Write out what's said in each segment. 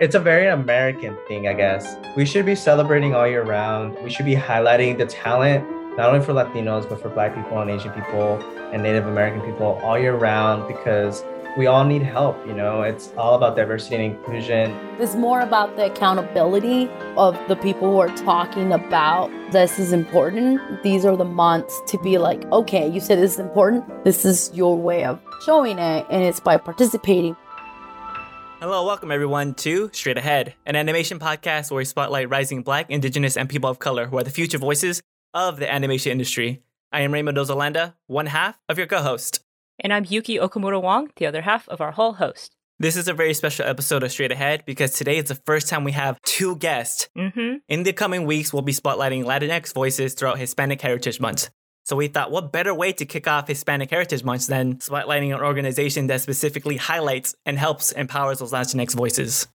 It's a very American thing, I guess. We should be celebrating all year round. We should be highlighting the talent, not only for Latinos, but for Black people and Asian people and Native American people all year round because we all need help. You know, it's all about diversity and inclusion. It's more about the accountability of the people who are talking about this is important. These are the months to be like, okay, you said this is important. This is your way of showing it, and it's by participating. Hello, welcome everyone to Straight Ahead, an animation podcast where we spotlight rising Black, Indigenous, and people of color who are the future voices of the animation industry. I am Raymond Dozolanda, one half of your co host. And I'm Yuki Okamura Wong, the other half of our whole host. This is a very special episode of Straight Ahead because today is the first time we have two guests. Mm-hmm. In the coming weeks, we'll be spotlighting Latinx voices throughout Hispanic Heritage Month. So we thought, what better way to kick off Hispanic Heritage Month than spotlighting an organization that specifically highlights and helps empowers those Latinx voices?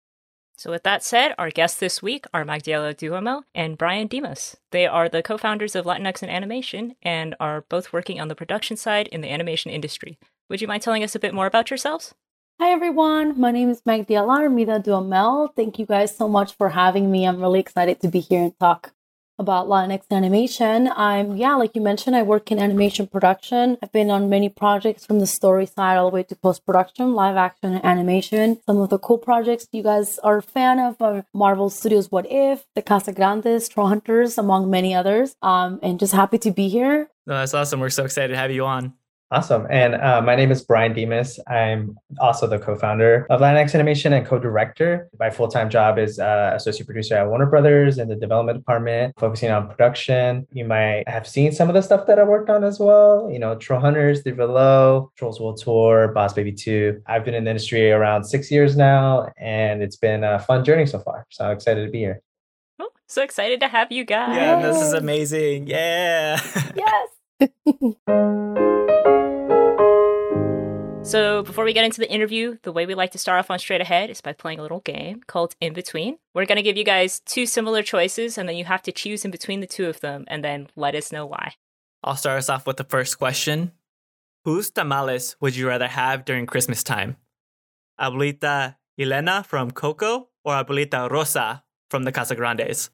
So, with that said, our guests this week are Magdiela Duhamel and Brian Dimas. They are the co founders of Latinx in Animation and are both working on the production side in the animation industry. Would you mind telling us a bit more about yourselves? Hi everyone, my name is Magdiela Hermida Duhamel. Thank you guys so much for having me. I'm really excited to be here and talk about Latinx animation. I'm, yeah, like you mentioned, I work in animation production. I've been on many projects from the story side all the way to post production, live action, and animation. Some of the cool projects you guys are a fan of are Marvel Studios What If, The Casagrandes, Troll Hunters, among many others. Um, and just happy to be here. No, that's awesome. We're so excited to have you on. Awesome. And uh, my name is Brian Dimas. I'm also the co-founder of Latinx Animation and co-director. My full-time job is uh, associate producer at Warner Brothers in the development department, focusing on production. You might have seen some of the stuff that I worked on as well. You know, Troll Hunters, Three Below, Trolls World Tour, Boss Baby 2. I've been in the industry around six years now, and it's been a fun journey so far. So I'm excited to be here. Oh, so excited to have you guys. Yeah, this is amazing. Yeah. Yes. So, before we get into the interview, the way we like to start off on Straight Ahead is by playing a little game called In Between. We're going to give you guys two similar choices, and then you have to choose in between the two of them, and then let us know why. I'll start us off with the first question. Whose tamales would you rather have during Christmas time? Abuelita Elena from Coco or Abuelita Rosa from the Casagrandes?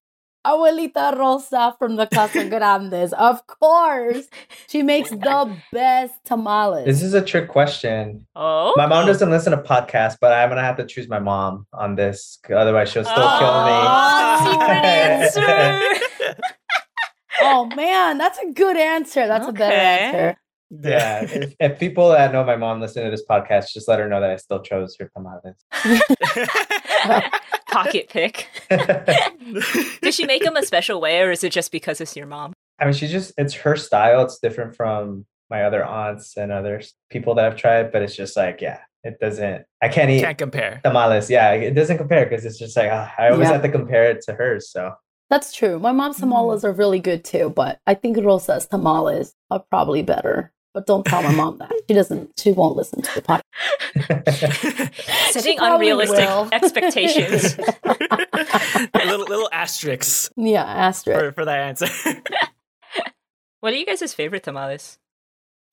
Abuelita Rosa from the Casa Grandes. Of course. She makes the best tamales. This is a trick question. Oh? My mom doesn't listen to podcasts, but I'm gonna have to choose my mom on this. Otherwise, she'll still kill me. Oh, secret answer. oh man, that's a good answer. That's a better answer. Yeah. If, if people that know my mom listen to this podcast, just let her know that I still chose her tamales. Pocket pick. Does she make them a special way, or is it just because it's your mom? I mean, she just, it's her style. It's different from my other aunts and other people that I've tried, but it's just like, yeah, it doesn't, I can't eat Can't compare. tamales. Yeah, it doesn't compare because it's just like, ah, I always Yeah. have to compare it to hers. So That's true. My mom's tamales are really good too, but I think Rosa's tamales are probably better. But don't tell my mom that. She doesn't she won't listen to the podcast. Setting unrealistic will. expectations. little little asterisks yeah, asterisk. for, for that answer. what are you guys' favorite tamales?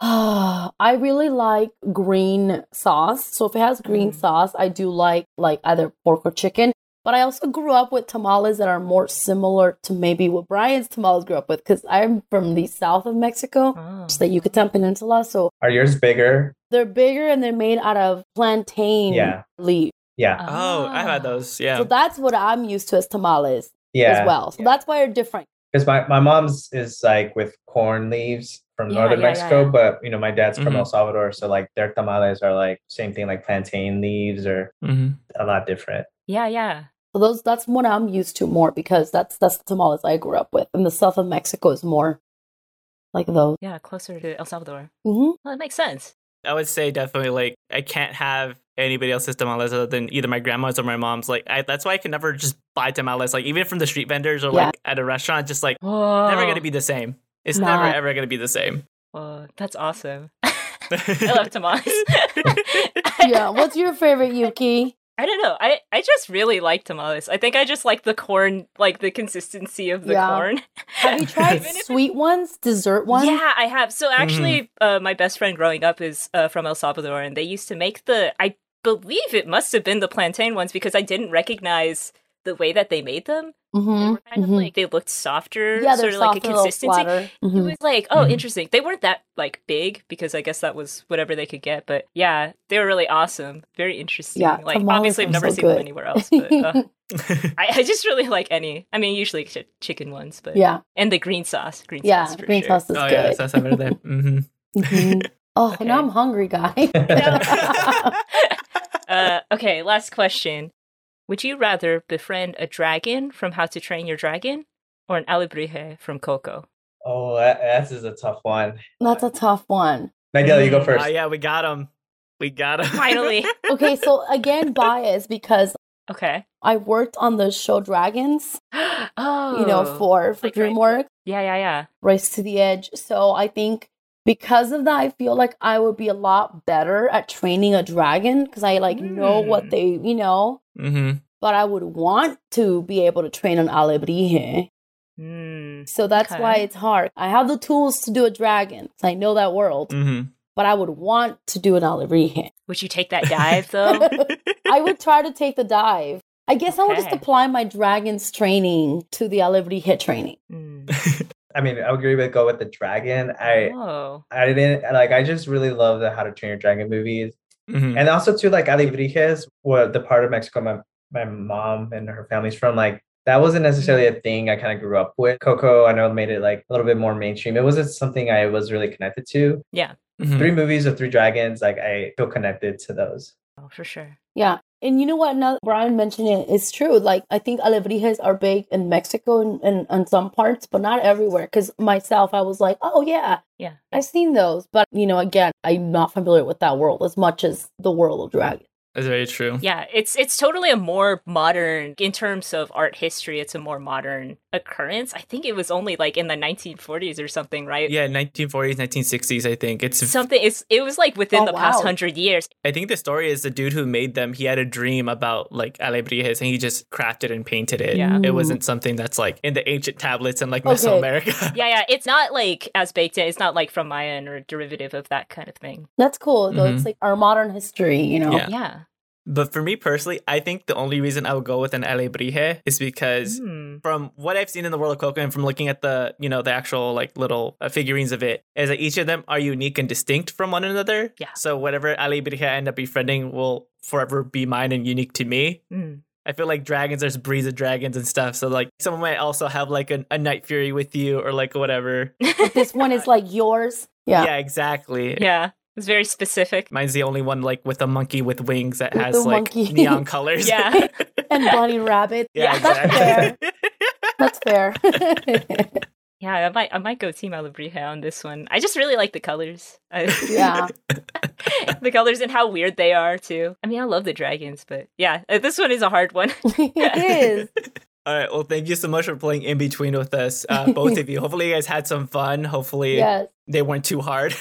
Ah, I really like green sauce. So if it has green Mm. sauce, I do like like either pork or chicken. But I also grew up with tamales that are more similar to maybe what Brian's tamales grew up with because I'm from the south of Mexico, Oh. it's the Yucatan Peninsula. So are yours bigger? they're bigger and they're made out of plantain Yeah. leaf. Yeah. oh, I've had those. Yeah. So that's what I'm used to as tamales Yeah. as well. So that's why they're different. because my, my mom's is like with corn leaves from Yeah, northern yeah, yeah, Mexico, yeah. but you know my dad's from Mhm. El Salvador, so like their tamales are like same thing like plantain leaves or hmm a lot different. Yeah, yeah. So those that's what I'm used to more because that's that's the tamales I grew up with. And the south of Mexico is more like those. Yeah, closer to El Salvador. hmm Well, that makes sense. I would say definitely like I can't have anybody else's tamales other than either my grandma's or my mom's. Like I, that's why I can never just buy tamales. Like even from the street vendors or Yeah. like at a restaurant, just like Whoa. never gonna be the same. It's never ever gonna be the same. Whoa, that's awesome. I love tamales. Yeah. What's your favorite Yuki? I don't know. I, I just really like tamales. I think I just like the corn, like the consistency of the Yeah. corn. Have you tried Even it- sweet ones, dessert ones? Yeah, I have. So actually, uh, my best friend growing up is uh, from El Salvador, and they used to make the. I believe it must have been the plantain ones because I didn't recognize the way that they made them. They Mm-hmm. were kind of like they looked softer, yeah, sort they're of like a soft, a little consistency. flatter. It was like, oh, Mhm. interesting. They weren't that like big because I guess that was whatever they could get, but yeah, they were really awesome. Very interesting. Yeah, like obviously I've never so seen them anywhere else, but uh, I, I just really like any. I mean, usually ch- chicken ones, but Yeah, and the green sauce, green yeah. sauce for Green sure. sauce is oh yeah, good. that's over there. hmm Mhm. Oh, Okay. now I'm hungry, guy. uh, okay, last question. Would you rather befriend a dragon from How to Train Your Dragon or an alebrije from Coco? Oh, that, that is a tough one. That's a tough one. Magdalena, you go Mm, first. Oh yeah, we got him. We got him. Finally. Okay, so again, bias because okay. I worked on the show Dragons, oh, you know, for for like right- DreamWorks, yeah, yeah, yeah. Race to the Edge. So I think because of that, I feel like I would be a lot better at training a dragon because I like know what Mm. they, you know. Hmm But I would want to be able to train an alebrije. Mm. So that's why it's hard. I have the tools to do a dragon. I know that world, hmm but I would want to do an alebrije. Would you take that dive though? I would try to take the dive. I guess I would just apply my dragon's training to the alebrije training. Mm. I mean, I would agree with go with the dragon. I oh. I didn't like. I just really love the How to Train Your Dragon movies, hmm and also too like Alebrijes, where the part of Mexico my my mom and her family's from. Like that wasn't necessarily a thing I kind of grew up with. Coco, I know made it like a little bit more mainstream. It wasn't something I was really connected to. hmm Three movies of three dragons, like I feel connected to those. Oh, for sure. Yeah. And you know what? Now Brian mentioned it. It's true. Like I think alebrijes are big in Mexico and, and, and some parts, but not everywhere. Because myself, I was like, oh yeah, Yeah. I've seen those. But you know, again, I'm not familiar with that world as much as the world of dragons. That's very true. Yeah, it's it's totally a more modern in terms of art history. It's a more modern occurrence. I think it was only like in the 1940s or something, right? Yeah, 1940s, 1960s. I think it's. Something. It's it was like within Oh, the past hundred years. I think the story is the dude who made them. He had a dream about like alebrijes, and he just crafted and painted it. Yeah. It wasn't something that's like in the ancient tablets in like Okay. Mesoamerica. Yeah, yeah. It's not like as baked in. It's not like from Mayan or derivative of that kind of thing. That's cool. Though Mhm. it's like our modern history. You know. Yeah. Yeah. But for me personally, I think the only reason I would go with an alebrije is because Hmm. from what I've seen in the world of Coco and from looking at the, you know, the actual like little uh, figurines of it, is that each of them are unique and distinct from one another. Yeah. So whatever alebrije I end up befriending will forever be mine and unique to me. Hmm. I feel like dragons, there's breeds of dragons and stuff. So like someone might also have like a, a night fury with you or like whatever. This one is like yours. Yeah. Yeah, exactly. Yeah. It's very specific. Mine's the only one like with a monkey with wings that With has like monkey. neon colors. Yeah. And bunny rabbit. yeah, Yeah, that's exactly. That's fair. Yeah, I might I might go Team Alebrije on this one. I just really like the colors. Yeah. the colors and how weird they are too. I mean, I love the dragons, but yeah, uh, this one is a hard one. it is. All right. Well, thank you so much for playing in between with us, uh, both of you. Hopefully, you guys had some fun. Hopefully, Yes. they weren't too hard.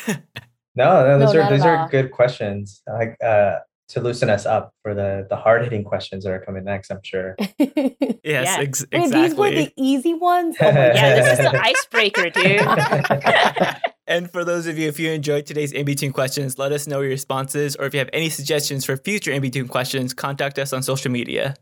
No, no, those No, are not those are all. good questions. Like uh, to loosen us up for the the hard hitting questions that are coming next. I'm sure. Wait, yes, Yeah. ex- these were the easy ones? Oh my yeah, this is the icebreaker, dude. And for those of you, if you enjoyed today's in between questions, let us know your responses, or if you have any suggestions for future in between questions, contact us on social media.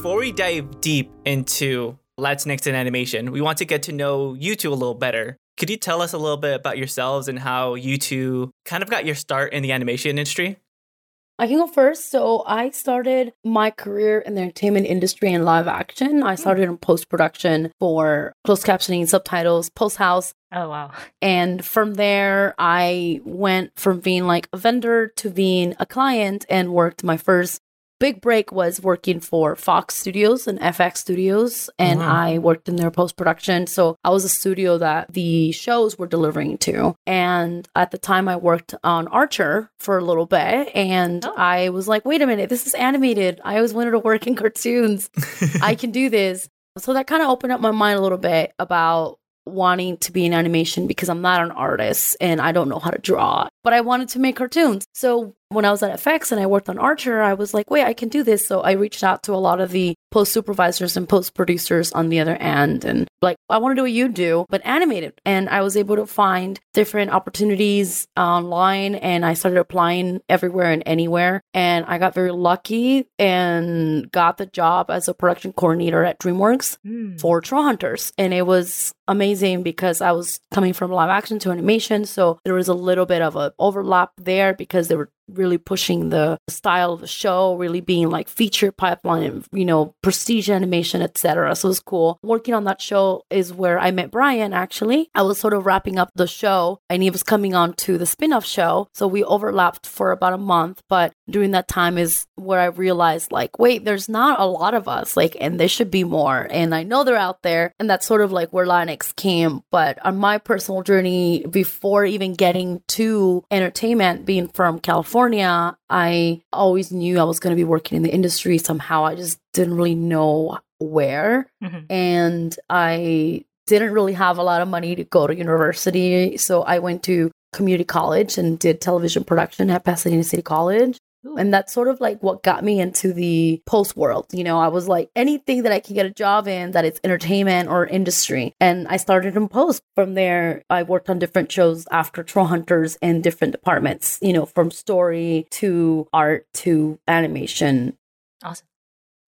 Before we dive deep into Latinx in animation, we want to get to know you two a little better. Could you tell us a little bit about yourselves and how you two kind of got your start in the animation industry? I can go first. So I started my career in the entertainment industry in live action. I hmm. started in post production for closed captioning, subtitles, post house. oh wow. And from there, I went from being like a vendor to being a client and worked my first big break was working for Fox Studios and FX Studios. And Wow. I worked in their post production. So I was a studio that the shows were delivering to. And at the time, I worked on Archer for a little bit. And Oh. I was like, wait a minute, this is animated. I always wanted to work in cartoons. I can do this. So that kind of opened up my mind a little bit about wanting to be in animation because I'm not an artist and I don't know how to draw, but I wanted to make cartoons. So when I was at FX and I worked on Archer, I was like, wait, I can do this. So I reached out to a lot of the post supervisors and post producers on the other end and like, I want to do what you do, but animated. And I was able to find different opportunities online and I started applying everywhere and anywhere. And I got very lucky and got the job as a production coordinator at DreamWorks mm. for Trollhunters. And it was amazing because I was coming from live action to animation. So there was a little bit of an overlap there because they were really pushing the style of the show, really being like feature pipeline, you know, prestige animation, etc. So it's cool. Working on that show is where I met Brian actually. I was sort of wrapping up the show and he was coming on to the spin-off show. So we overlapped for about a month, but during that time is where I realized like, wait, there's not a lot of us, like, and there should be more. And I know they're out there. And that's sort of like where Latinx came. But on my personal journey, before even getting to entertainment, being from California, California, I always knew I was going to be working in the industry somehow. I just didn't really know where. Mm-hmm. And I didn't really have a lot of money to go to university. So I went to community college and did television production at Pasadena City College. And that's sort of like what got me into the post world. You know, I was like, anything that I can get a job in that it's entertainment or industry. And I started in post. From there, I worked on different shows after Trollhunters in different departments, you know, from story to art to animation. Awesome.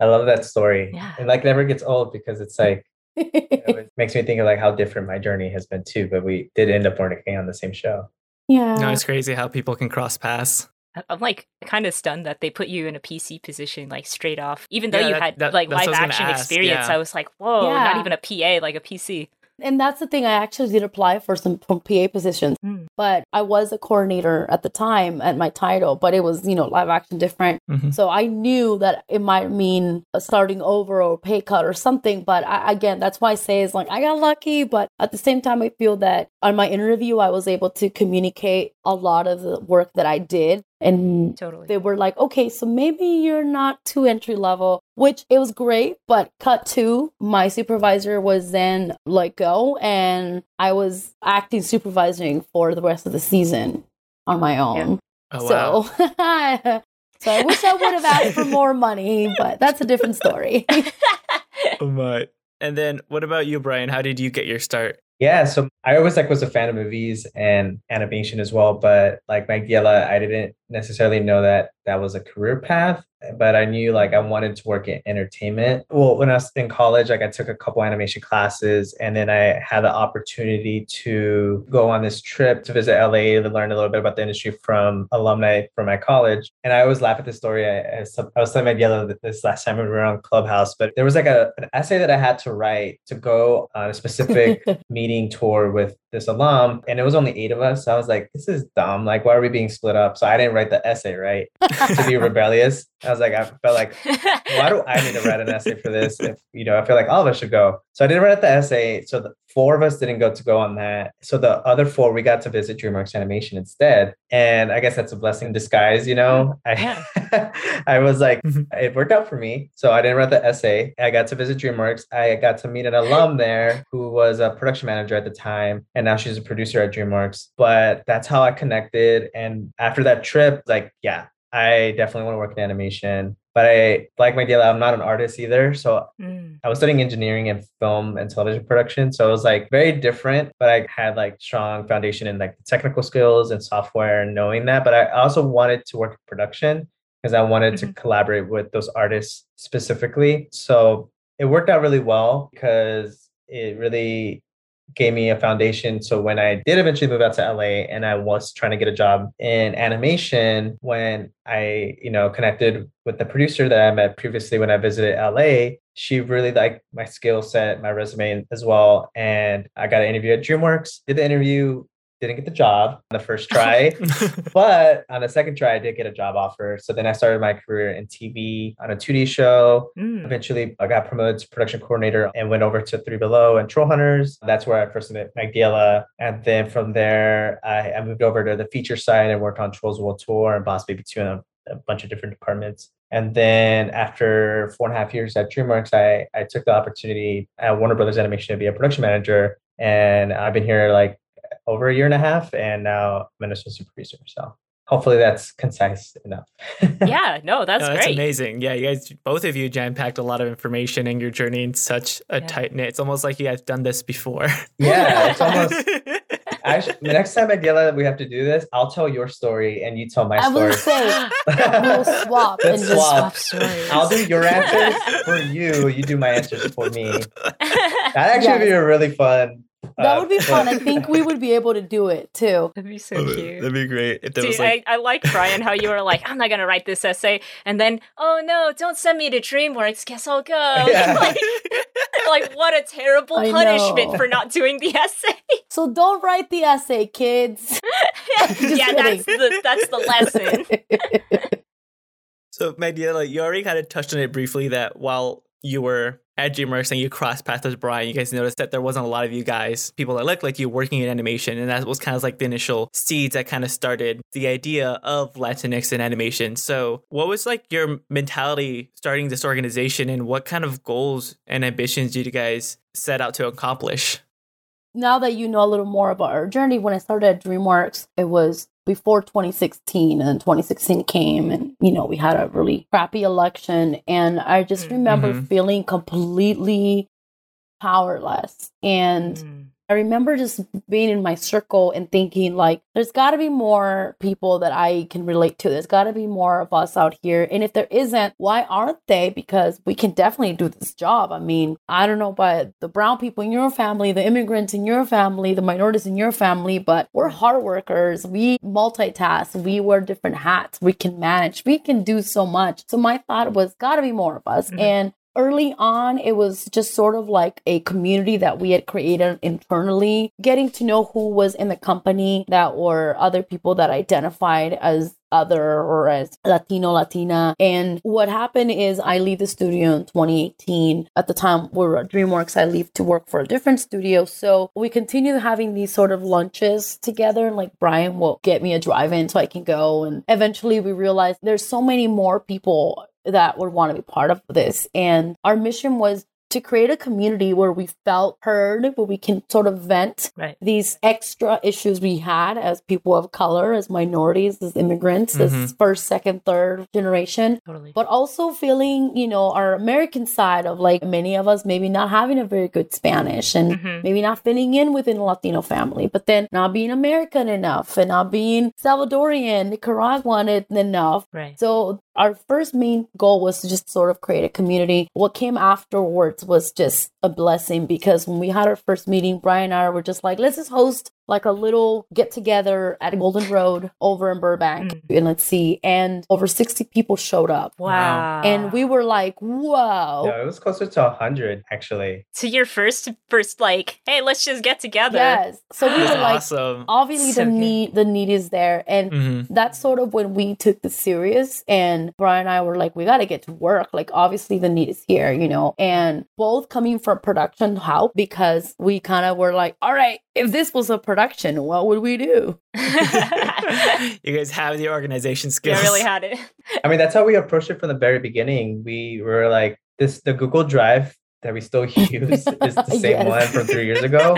I love that story. Yeah. It like never gets old because it's like, it makes me think of like how different my journey has been too, but we did end up working on the same show. Yeah. No, it's crazy how people can cross paths. I'm like kind of stunned that they put you in a PC position like straight off. Even though yeah, you that, had that, like live action experience, yeah. I was like, whoa, yeah. not even a PA, like a PC. And that's the thing. I actually did apply for some PA positions, mm. but I was a coordinator at the time at my title, but it was, you know, live action different. Mm-hmm. So I knew that it might mean starting over or pay cut or something. But I, again, that's why I say is like, I got lucky. But at the same time, I feel that on my interview, I was able to communicate a lot of the work that I did and totally. they were like, okay, so maybe you're not too entry level, which it was great. But cut to my supervisor was then let go, and I was acting supervising for the rest of the season on my own. Yeah. Oh, wow. So, so I wish I would have asked for more money, but that's a different story. oh my. And then what about you, Brian? How did you get your start? Yeah, so I always like was a fan of movies and animation as well, but like Magdiela, I didn't necessarily know that that was a career path but I knew like I wanted to work in entertainment. Well, when I was in college, like I took a couple animation classes and then I had the opportunity to go on this trip to visit LA to learn a little bit about the industry from alumni from my college. And I always laugh at the story. I, I, was telling Magdiela this last time we were on Clubhouse, but there was like a, an essay that I had to write to go on a specific meeting tour with this alum and it was only eight of us. So I was like, this is dumb. Like, why are we being split up? So I didn't write the essay, right? to be rebellious. I was like, I felt like, why do I need to write an essay for this? If, you know, I feel like all of us should go. So I didn't write the essay. So the four of us didn't go to go on that. So the other four, we got to visit DreamWorks Animation instead. And I guess that's a blessing in disguise, you know? I, I was like, mm-hmm. it worked out for me. So I didn't write the essay. I got to visit DreamWorks. I got to meet an alum there who was a production manager at the time. And now she's a producer at DreamWorks. But that's how I connected. And after that trip, like, yeah, I definitely want to work in animation. But I like Magdiela. I'm not an artist either. So mm. I was studying engineering and film and television production. So it was like very different, but I had like strong foundation in like technical skills and software and knowing that. But I also wanted to work in production because I wanted mm-hmm. to collaborate with those artists specifically. So it worked out really well because it really gave me a foundation. So when I did eventually move out to LA and I was trying to get a job in animation, when I, you know, connected with the producer that I met previously when I visited LA, she really liked my skill set, my resume as well. And I got an interview at DreamWorks, did the interview, didn't get the job on the first try, but on the second try, I did get a job offer. So then I started my career in TV on a 2D show. Mm. Eventually, I got promoted to production coordinator and went over to Three Below and Trollhunters. That's where I first met Magdiela. And then from there, I, I moved over to the feature side and worked on Trolls World Tour and Boss Baby 2 and a, a bunch of different departments. And then after four and a half years at DreamWorks, I, I took the opportunity at Warner Brothers Animation to be a production manager. And I've been here like over a year and a half, and now I'm an associate producer. So hopefully that's concise enough. yeah, no, that's, no, that's great. amazing. Yeah, you guys, both of you jam packed a lot of information in your journey in such a Yeah. tight knit. It's almost like you guys done this before. yeah, it's almost. Actually, the next time Adela we have to do this, I'll tell your story and you tell my I story. will say we'll swap and Let's just swap. Swap stories. I'll do your answers for you. You do my answers for me. That actually would be a really fun. That uh, would be fun. I think we would be able to do it too. That'd be so cute. That'd be great if there See, was like. I, I like Brian how you were like, I'm not gonna write this essay, and then, oh no, don't send me to DreamWorks. Guess I'll go. Yeah. like, like, what a terrible I punishment know. for not doing the essay. So don't write the essay, kids. yeah, that's the that's the lesson. So, Magdiela, you already kind of touched on it briefly that while you were at DreamWorks and you crossed paths with Brian, you guys noticed that there wasn't a lot of you guys, people that looked like you working in animation. And that was kind of like the initial seeds that kind of started the idea of Latinx in animation. So, what was like your mentality starting this organization and what kind of goals and ambitions did you guys set out to accomplish? Now that you know a little more about our journey, when I started at DreamWorks, it was before 2016, and 2016 came, and you know we had a really crappy election, and I just Mm. remember Mhm. feeling completely powerless, and Mm. I remember just being in my circle and thinking like there's got to be more people that I can relate to. There's got to be more of us out here. And if there isn't, why aren't they? Because we can definitely do this job. I mean, I don't know about the brown people in your family, the immigrants in your family, the minorities in your family, but we're hard workers. We multitask. We wear different hats. We can manage. We can do so much. So my thought was got to be more of us. Mhm. And early on it was just sort of like a community that we had created internally getting to know who was in the company that were other people that identified as other or as latino latina. And what happened is i leave the studio in 2018 at the time we were at dreamworks. I leave to work for a different studio. So we continue having these sort of lunches together and like brian will get me a drive-in so i can go. And eventually we realized there's so many more people that would want to be part of this. And our mission was to create a community where we felt heard, where we can sort of vent Right. these extra issues we had as people of color, as minorities, as immigrants, as Mhm. first, second, third generation Totally. but also feeling, you know, our American side of like many of us maybe not having a very good Spanish and Mhm. maybe not fitting in within a Latino family, but then not being American enough and not being Salvadorian, Nicaraguan enough. Right. So our first main goal was to just sort of create a community. What came afterwards was just a blessing because when we had our first meeting, Brian and I were just like, let's just host like a little get together at Golden Road over in Burbank and let's see. And over 60 people showed up. Wow. And we were like, whoa. No, it was closer to 100 actually. to your first first like, hey, let's just get together. Yes. So we were like, awesome. obviously So the good. need the need is there. And Mhm. that's sort of when we took this serious and Brian and I were like, we gotta get to work. Like obviously the need is here, you know. And both coming from production help because we kind of were like, all right, if this was a production, what would we do? you guys have the organization skills. Yeah, really had it. I mean, that's how we approached it from the very beginning. We were like, this the Google Drive that we still use is the same Yes. one from three years ago.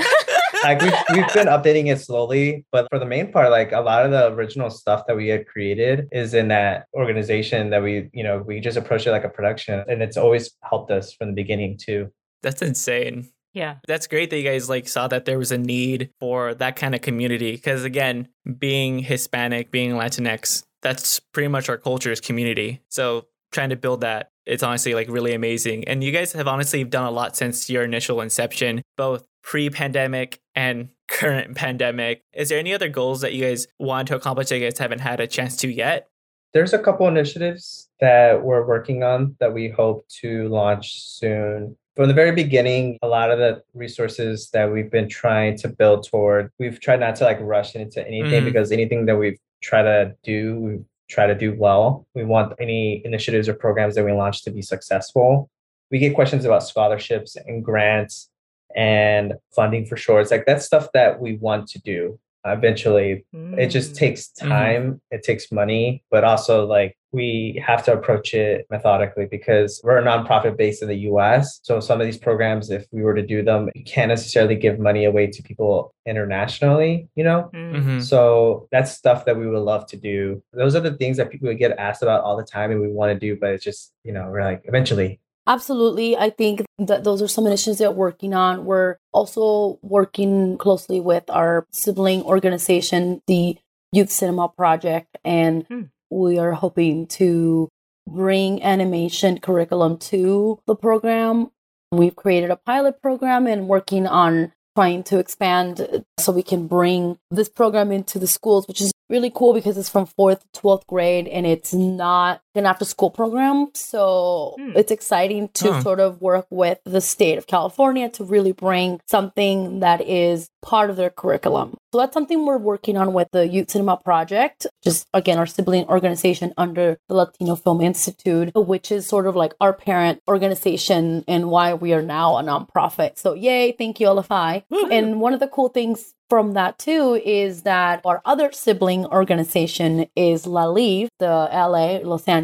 like we've, we've been updating it slowly but for the main part like a lot of the original stuff that we had created is in that organization that we you know we just approach it like a production and it's always helped us from the beginning too That's insane. Yeah. That's great that you guys like saw that there was a need for that kind of community because again, being Hispanic, being Latinx, that's pretty much our culture is community. So trying to build that, it's honestly like really amazing. And you guys have honestly done a lot since your initial inception, both pre-pandemic and current pandemic. Is there any other goals that you guys want to accomplish that you guys haven't had a chance to yet? there's a couple initiatives that we're working on that we hope to launch soon from the very beginning a lot of the resources that we've been trying to build toward we've tried not to like rush into anything Mhm. because anything that we've tried to do we try to do well. We want any initiatives or programs that we launch to be successful. We get questions about scholarships and grants and funding for shorts like that's stuff that we want to do eventually it just Mm. takes Mhm. time it takes money but also like we have to approach it methodically because we're a nonprofit based in the US. So some of these programs, if we were to do them, you can't necessarily give money away to people internationally, you know? Mm. Mhm. So that's stuff that we would love to do. Those are the things that people would get asked about all the time and we want to do, but it's just, you know, we're like eventually. Absolutely. I think that those are some initiatives that we're working on. We're also working closely with our sibling organization, the Youth Cinema Project, and Hmm. we are hoping to bring animation curriculum to the program. We've created a pilot program and working on trying to expand so we can bring this program into the schools, which is really cool because it's from fourth to 12th grade and it's not an after school program. So Hmm. it's exciting to Oh. sort of work with the state of California to really bring something that is part of their curriculum. So that's something we're working on with the Youth Cinema Project, just again, our sibling organization under the Latino Film Institute, which is sort of like our parent organization and why we are now a nonprofit. So yay, thank you, LFI. And one of the cool things from that too is that our other sibling organization is LALIFF, the LA Los Angeles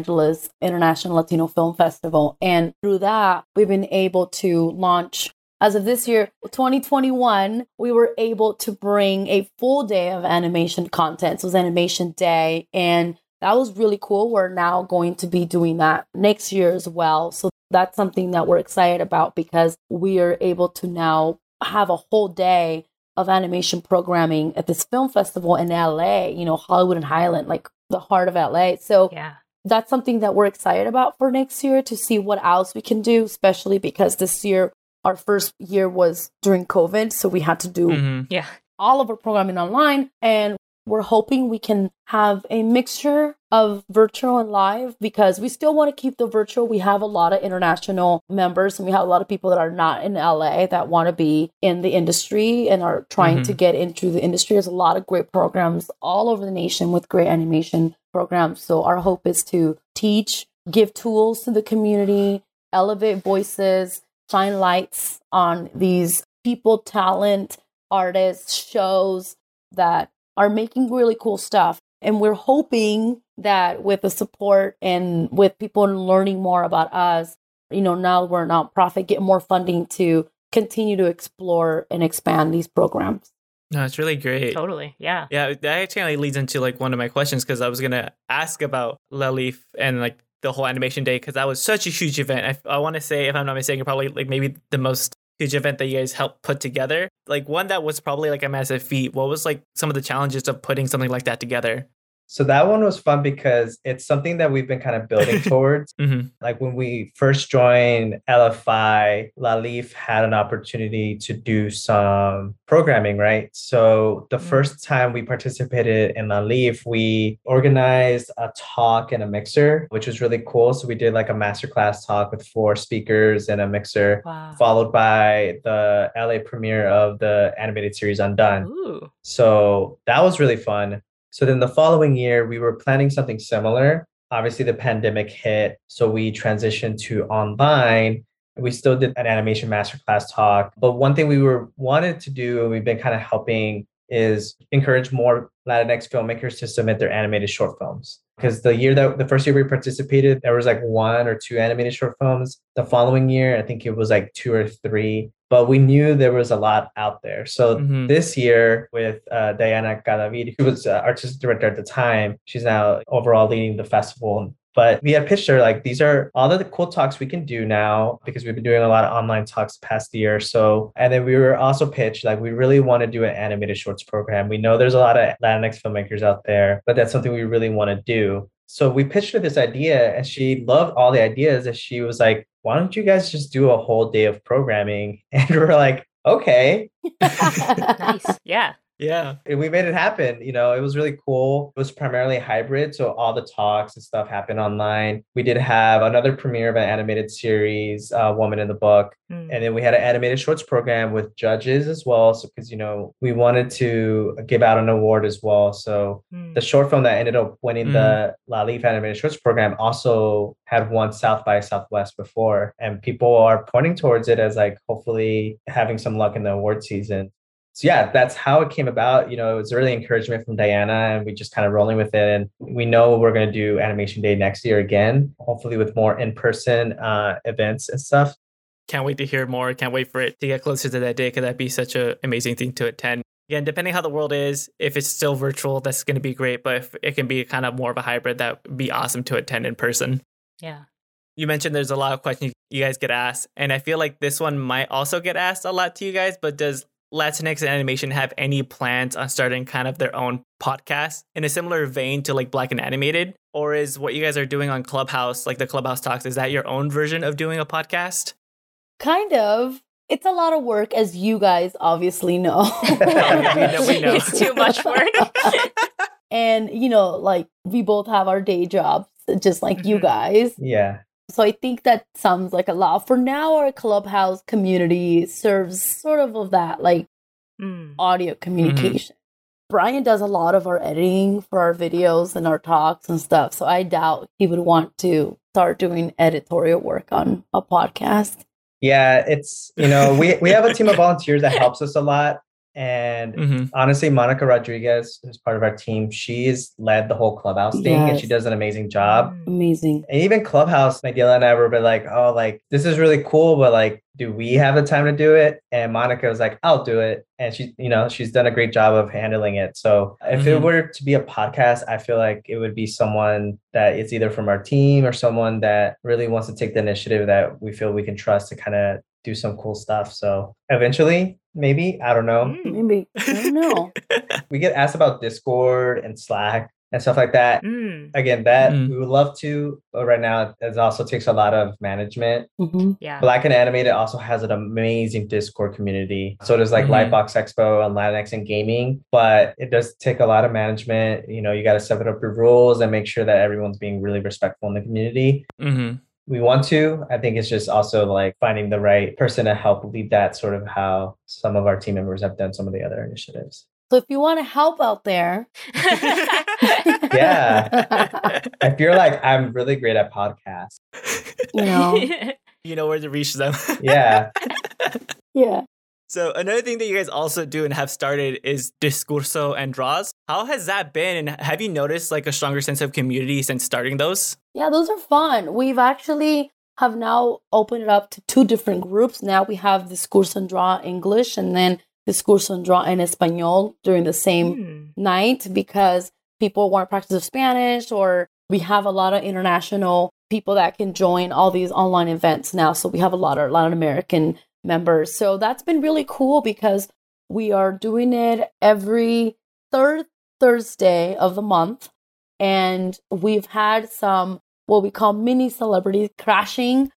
International Latino Film Festival. And through that, we've been able to launch as of this year, 2021, we were able to bring a full day of animation content. So it was Animation Day. And that was really cool. We're now going to be doing that next year as well. So that's something that we're excited about because we are able to now have a whole day of animation programming at this film festival in LA, you know, Hollywood and Highland, like the heart of LA. So Yeah. That's something that we're excited about for next year to see what else we can do, especially because this year, our first year was during COVID. So we had to do Mhm. Yeah. all of our programming online. And we're hoping we can have a mixture of virtual and live because we still want to keep the virtual. We have a lot of international members and we have a lot of people that are not in LA that want to be in the industry and are trying Mhm. to get into the industry. There's a lot of great programs all over the nation with great animation programs. So our hope is to teach, give tools to the community, elevate voices, shine lights on these people, talent, artists, shows that are making really cool stuff. And we're hoping that with the support and with people learning more about us, you know, now we're a nonprofit, get more funding to continue to explore and expand these programs. No, it's really great. Totally. Yeah. Yeah, that actually leads into like one of my questions because I was gonna ask about LALIFF and like the whole animation day because that was such a huge event. I, I want to say, if I'm not mistaken, probably like maybe the most huge event that you guys helped put together. Like one that was probably like a massive feat. What was like some of the challenges of putting something like that together? So that one was fun because it's something that we've been kind of building towards. Mm-hmm. Like when we first joined LFI, LALIFF had an opportunity to do some programming, right? So the Mm. first time we participated in LALIFF, we organized a talk and a mixer, which was really cool. So we did like a masterclass talk with four speakers and a mixer, Wow. followed by the LA premiere of the animated series Undone. Ooh. So that was really fun. So then the following year, we were planning something similar. Obviously, the pandemic hit. So we transitioned to online. We still did an animation masterclass talk. But one thing we were wanted to do, and we've been kind of helping, is encourage more Latinx filmmakers to submit their animated short films. Because the year that the first year we participated, there was like one or two animated short films. The following year, I think it was like two or three. But we knew there was a lot out there. So Mhm. this year with uh, Diana Cadavid, who was uh, artistic director at the time, she's now overall leading the festival. But we had pitched her like these are all the cool talks we can do now because we've been doing a lot of online talks the past year. So and then we were also pitched like we really want to do an animated shorts program. We know there's a lot of Latinx filmmakers out there, but that's something we really want to do. So we pitched her this idea and she loved all the ideas and she was like, why don't you guys just do a whole day of programming? And we're like, okay. Nice. Yeah. Yeah. And we made it happen. You know, it was really cool. It was primarily hybrid. So all the talks and stuff happened online. We did have another premiere of an animated series, uh, Woman in the Book. Mm. And then we had an animated shorts program with judges as well. So, because, you know, we wanted to give out an award as well. So, Mm. the short film that ended up winning the LALIFF Animated Shorts program also had won South by Southwest before. And people are pointing towards it as like hopefully having some luck in the award season. So yeah, that's how it came about. You know, it was really encouragement from Diana, and we just kind of rolling with it. And we know we're going to do Animation Day next year again, hopefully with more in person uh, events and stuff. Can't wait to hear more. Can't wait for it to get closer to that day because that'd be such an amazing thing to attend. Again, depending how the world is, if it's still virtual, that's going to be great. But if it can be kind of more of a hybrid, that would be awesome to attend in person. Yeah. You mentioned there's a lot of questions you guys get asked, and I feel like this one might also get asked a lot to you guys. But does Latinx and Animation have any plans on starting kind of their own podcast in a similar vein to like Black and Animated? Or is what you guys are doing on Clubhouse, like the Clubhouse Talks, is that your own version of doing a podcast? Kind of. It's a lot of work, as you guys obviously know. we know, we know. It's too much work. and, you know, like we both have our day jobs, just like you Mhm. guys. Yeah. So I think that sounds like a lot. For now, our clubhouse community serves sort of of that, like Mm. audio communication. Brian does a lot of our editing for our videos and our talks and stuff. So I doubt he would want to start doing editorial work on a podcast. Yeah, it's you know we we have a team of volunteers that helps us a lot, and hmm honestly, Monica Rodriguez, who's part of our team, she's led the whole clubhouse thing, and she does an amazing job. Mm. Amazing. And even Clubhouse, Magdalena and I were like, oh, like this is really cool, but like, do we have the time to do it? And Monica was like, I'll do it. And she, you know, she's done a great job of handling it. So if it Mhm. were to be a podcast, I feel like it would be someone that is either from our team or someone that really wants to take the initiative that we feel we can trust to kind of do some cool stuff. So eventually, maybe, I don't know. Mm. Maybe. I don't know. We get asked about Discord and Slack and stuff like that Mm. again that Mm. we would love to but right now it also takes a lot of management hmm Yeah. black and animated also has an amazing discord community so does like Mhm. lightbox expo and latinx and gaming but it does take a lot of management you know you got to set up your rules and make sure that everyone's being really respectful in the community hmm we want to i think it's just also like finding the right person to help lead that sort of how some of our team members have done some of the other initiatives So if you want to help out there, Yeah. if you're like i'm really great at podcasts you know, you know where to reach them. yeah yeah. So another thing that you guys also do and have started is discurso and draws. How has that been? And have you noticed like a stronger sense of community since starting those? Yeah, those are fun. We've actually have now opened it up to two different groups. Now we have Discurso and Draw English and then Discurso and Draw in Español during the same Mm. night because people want to practice Spanish or we have a lot of international people that can join all these online events now. So we have a lot of Latin American members. So that's been really cool because we are doing it every third Thursday of the month. And we've had some what we call mini celebrities crashing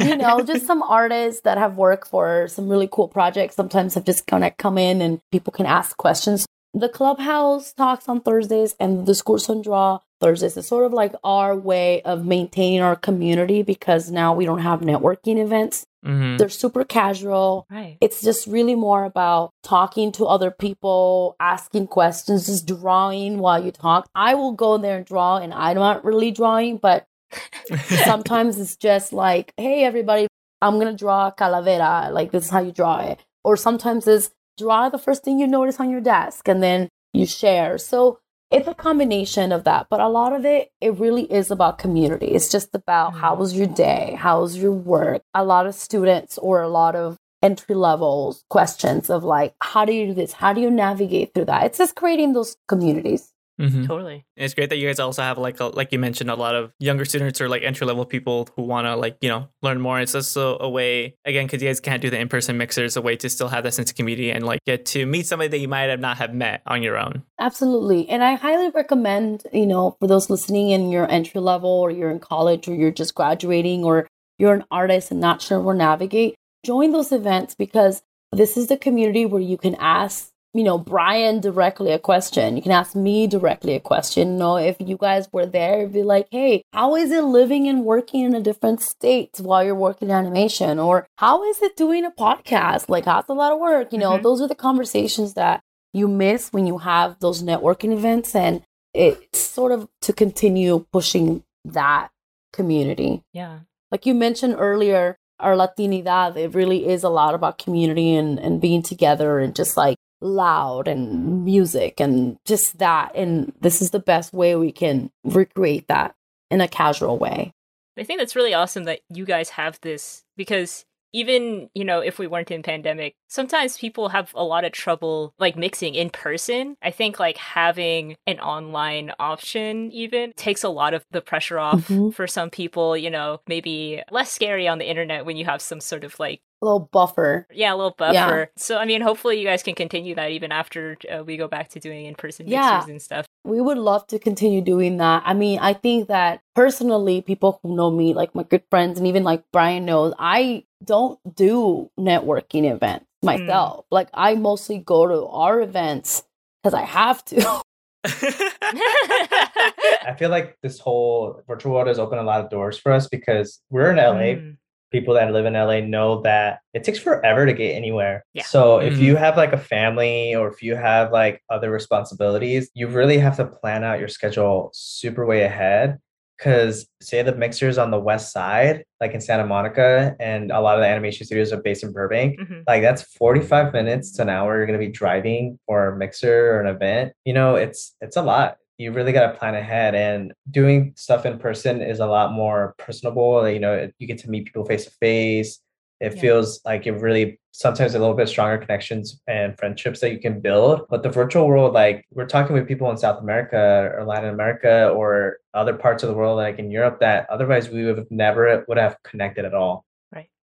you know, just some artists that have worked for some really cool projects sometimes have just kind of come in and people can ask questions. The clubhouse talks on Thursdays and the Discurso and Draw Thursdays is sort of like our way of maintaining our community because now we don't have networking events. Mm-hmm. They're super casual. right. It's just really more about talking to other people, asking questions, just drawing while you talk. I will go there and draw, and I'm not really drawing, but sometimes it's just like, hey, everybody, I'm going to draw a calavera. Like, this is how you draw it. Or sometimes it's draw the first thing you notice on your desk and then you share. So it's a combination of that. But a lot of it, it really is about community. It's just about how Mhm. was your day? How was your work? A lot of students or a lot of entry levels questions of like, how do you do this? How do you navigate through that? It's just creating those communities. Mhm. Totally. It's great that you guys also have like a, like you mentioned a lot of younger students or like entry level people who want to like you know learn more. It's also a way again because you guys can't do the in person mixers, a way to still have that sense of community and like get to meet somebody that you might have not have met on your own. Absolutely. And I highly recommend, you know, for those listening in your entry level or you're in college or you're just graduating or you're an artist and not sure where to navigate, join those events because this is the community where you can ask, you know, Brian directly a question. You can ask me directly a question. You know, if you guys were there, be like, hey, how is it living and working in a different state while you're working animation? Or how is it doing a podcast? Like, that's a lot of work. You know, Mhm. those are the conversations that you miss when you have those networking events and it's sort of to continue pushing that community Yeah. like you mentioned earlier our latinidad it really is a lot about community and, and being together and just like loud and music and just that. And this is the best way we can recreate that in a casual way. I think that's really awesome that you guys have this because even you know if we weren't in pandemic sometimes people have a lot of trouble like mixing in person i think like having an online option even takes a lot of the pressure off mm-hmm. for some people you know maybe less scary on the internet when you have some sort of like a little buffer. Yeah, a little buffer. Yeah. So, I mean, hopefully you guys can continue that even after uh, we go back to doing in person yeah. and stuff. We would love to continue doing that. I mean, I think that personally, people who know me, like my good friends, and even like Brian knows, I don't do networking events hmm. myself. Mm. Like, I mostly go to our events because I have to. I feel like this whole virtual world has opened a lot of doors for us because we're in LA. Mm people that live in LA know that it takes forever to get anywhere. Yeah. So mm-hmm. if you have like a family or if you have like other responsibilities, you really have to plan out your schedule super way ahead. Cause say the mixer's on the west side, like in Santa Monica, and a lot of the animation studios are based in Burbank, mm-hmm. like that's 45 minutes to an hour you're gonna be driving for a mixer or an event. You know, it's it's a lot you really got to plan ahead and doing stuff in person is a lot more personable you know you get to meet people face to face it yeah. feels like it really sometimes a little bit stronger connections and friendships that you can build but the virtual world like we're talking with people in south america or latin america or other parts of the world like in europe that otherwise we would have never would have connected at all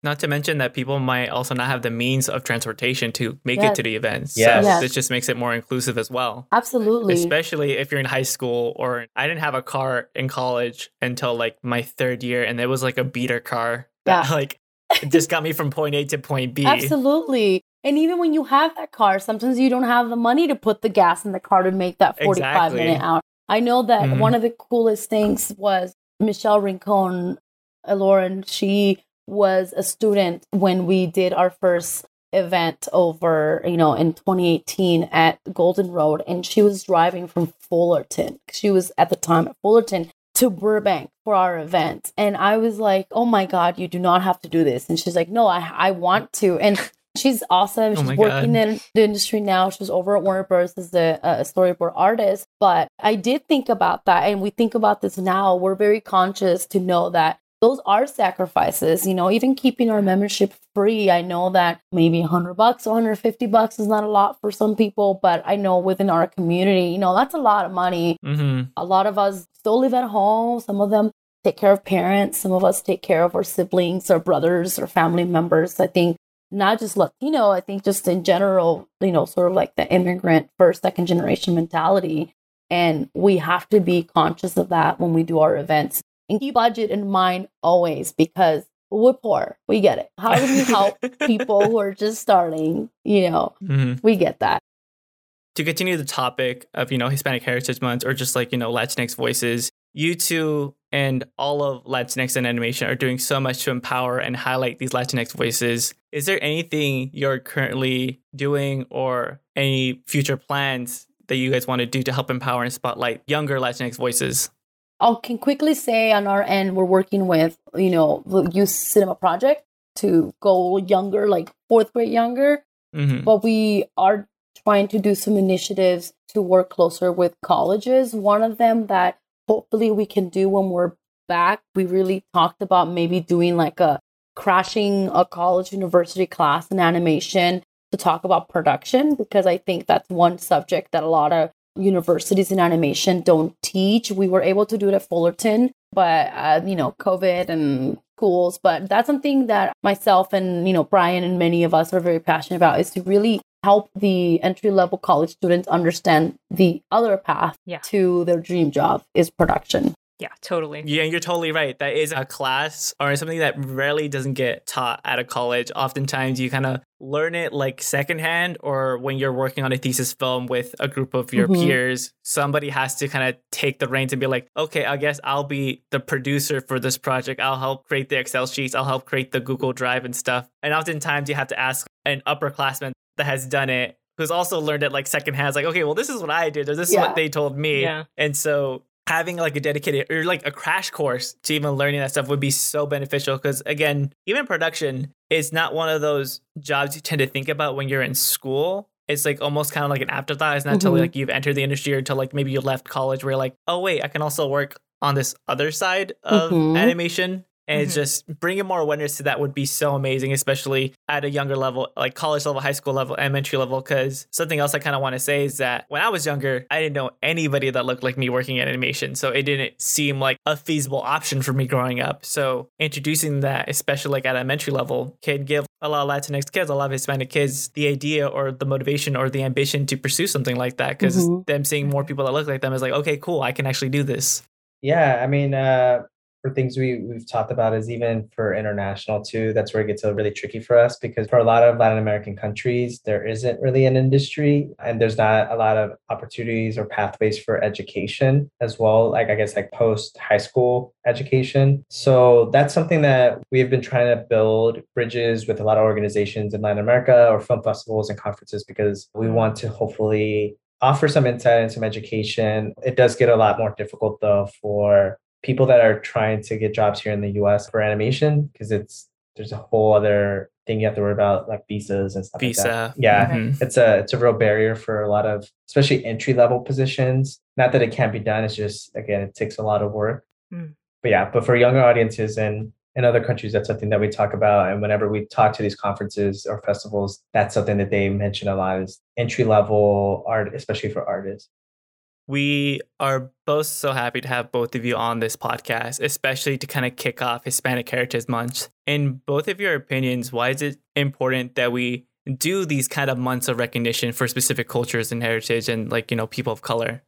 not to mention that people might also not have the means of transportation to make yes. it to the events. Yes. So yes. this just makes it more inclusive as well. Absolutely. Especially if you're in high school or I didn't have a car in college until like my third year and it was like a beater car. Yeah. That, like just got me from point A to point B. Absolutely. And even when you have that car, sometimes you don't have the money to put the gas in the car to make that 45 exactly. minute out. I know that mm-hmm. one of the coolest things was Michelle Rincon, Lauren, she was a student when we did our first event over, you know, in 2018 at Golden Road, and she was driving from Fullerton. She was at the time at Fullerton to Burbank for our event. And I was like, oh my God, you do not have to do this. And she's like, no, I, I want to. And she's awesome. Oh she's oh working God. in the industry now. She's over at Warner Bros. as a, a storyboard artist. But I did think about that. And we think about this now. We're very conscious to know that those are sacrifices you know even keeping our membership free. I know that maybe 100 bucks 150 bucks is not a lot for some people but i know within our community you know that's a lot of money. Mm-hmm. a lot of us still live at home. Some of them take care of parents. Some of us take care of our siblings or brothers or family members. I think not just latino i think just in general you know sort of like the immigrant first second generation mentality. And we have to be conscious of that when we do our events and keep budget in mind always because we're poor. We get it. How do we help people who are just starting? You know, mm-hmm. we get that. To continue the topic of, you know, Hispanic Heritage Month or just like, you know, Latinx voices, you two and all of Latinx and animation are doing so much to empower and highlight these Latinx voices. Is there anything you're currently doing or any future plans that you guys want to do to help empower and spotlight younger Latinx voices? I can quickly say on our end, we're working with, you know, the youth cinema project to go younger, like fourth grade younger. Mm-hmm. But we are trying to do some initiatives to work closer with colleges. One of them that hopefully we can do when we're back, we really talked about maybe doing like a crashing a college university class in animation to talk about production because I think that's one subject that a lot of universities in animation don't teach. We were able to do it at Fullerton, but uh, you know, COVID and schools. But that's something that myself and you know Brian and many of us are very passionate about is to really help the entry level college students understand the other path yeah. to their dream job is production. Yeah, totally. Yeah, you're totally right. That is a class or something that rarely doesn't get taught at a college. Oftentimes, you kind of learn it like secondhand, or when you're working on a thesis film with a group of your mm-hmm. peers, somebody has to kind of take the reins and be like, okay, I guess I'll be the producer for this project. I'll help create the Excel sheets, I'll help create the Google Drive and stuff. And oftentimes, you have to ask an upperclassman that has done it who's also learned it like secondhand. It's like, okay, well, this is what I did, or this yeah. is what they told me. Yeah. And so having like a dedicated or like a crash course to even learning that stuff would be so beneficial because again even production is not one of those jobs you tend to think about when you're in school it's like almost kind of like an afterthought. It's not until Mhm. like you've entered the industry or until like maybe you left college where you're like, oh wait, I can also work on this other side of Mhm. animation. And it's Mhm. just bringing more awareness to that would be so amazing, especially at a younger level, like college level, high school level, elementary level. Because something else I kind of want to say is that when I was younger, I didn't know anybody that looked like me working in animation. So it didn't seem like a feasible option for me growing up. So introducing that, especially like at elementary level, can give a lot of Latinx kids, a lot of Hispanic kids, the idea or the motivation or the ambition to pursue something like that. Because Mhm. them seeing more people that look like them is like, okay, cool, I can actually do this. Yeah, I mean, uh, for things we we've talked about is even for international too. That's where it gets really tricky for us because for a lot of Latin American countries, there isn't really an industry, and there's not a lot of opportunities or pathways for education as well. Like I guess like post high school education. So that's something that we've been trying to build bridges with a lot of organizations in Latin America or film festivals and conferences because we want to hopefully offer some insight and some education. It does get a lot more difficult though for people that are trying to get jobs here in the US for animation because it's there's a whole other thing you have to worry about like visas and stuff like Visa. that. Yeah. Mhm. It's a it's a real barrier for a lot of especially entry level positions. Not that it can't be done, it's just again it takes a lot of work. Mm. But yeah, but for younger audiences and in other countries, that's something that we talk about. And whenever we talk to these conferences or festivals, that's something that they mention a lot is entry level art, especially for artists. We are both so happy to have both of you on this podcast, especially to kind of kick off Hispanic Heritage Month. In both of your opinions, why is it important that we do these kind of months of recognition for specific cultures and heritage and like, you know, people of color?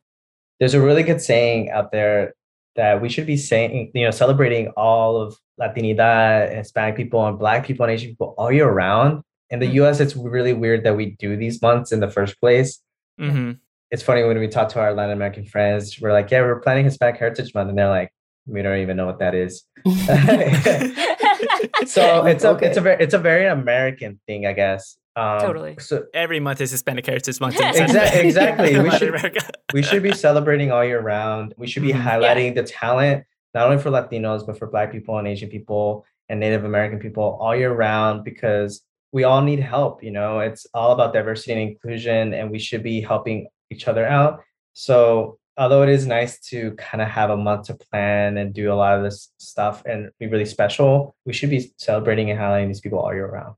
There's a really good saying out there that we should be saying, you know, celebrating all of Latinidad, Hispanic people, and Black people and Asian people all year round. In the Mm. US, it's really weird that we do these months in the first place. hmm It's funny when we talk to our Latin American friends, we're like, yeah, we're planning Hispanic Heritage Month. And they're like, we don't even know what that is. So it's a, it's a very, it's a very American thing, I guess. Um, Totally. So Every month is Hispanic Heritage Month. in Exact- exactly. We should- we should be celebrating all year round. We should be Mhm. highlighting the talent, not only for Latinos, but for Black people and Asian people and Native American people all year round because we all need help. You know, it's all about diversity and inclusion, and we should be helping each other out. So, although it is nice to kind of have a month to plan and do a lot of this stuff and be really special, we should be celebrating and highlighting these people all year round.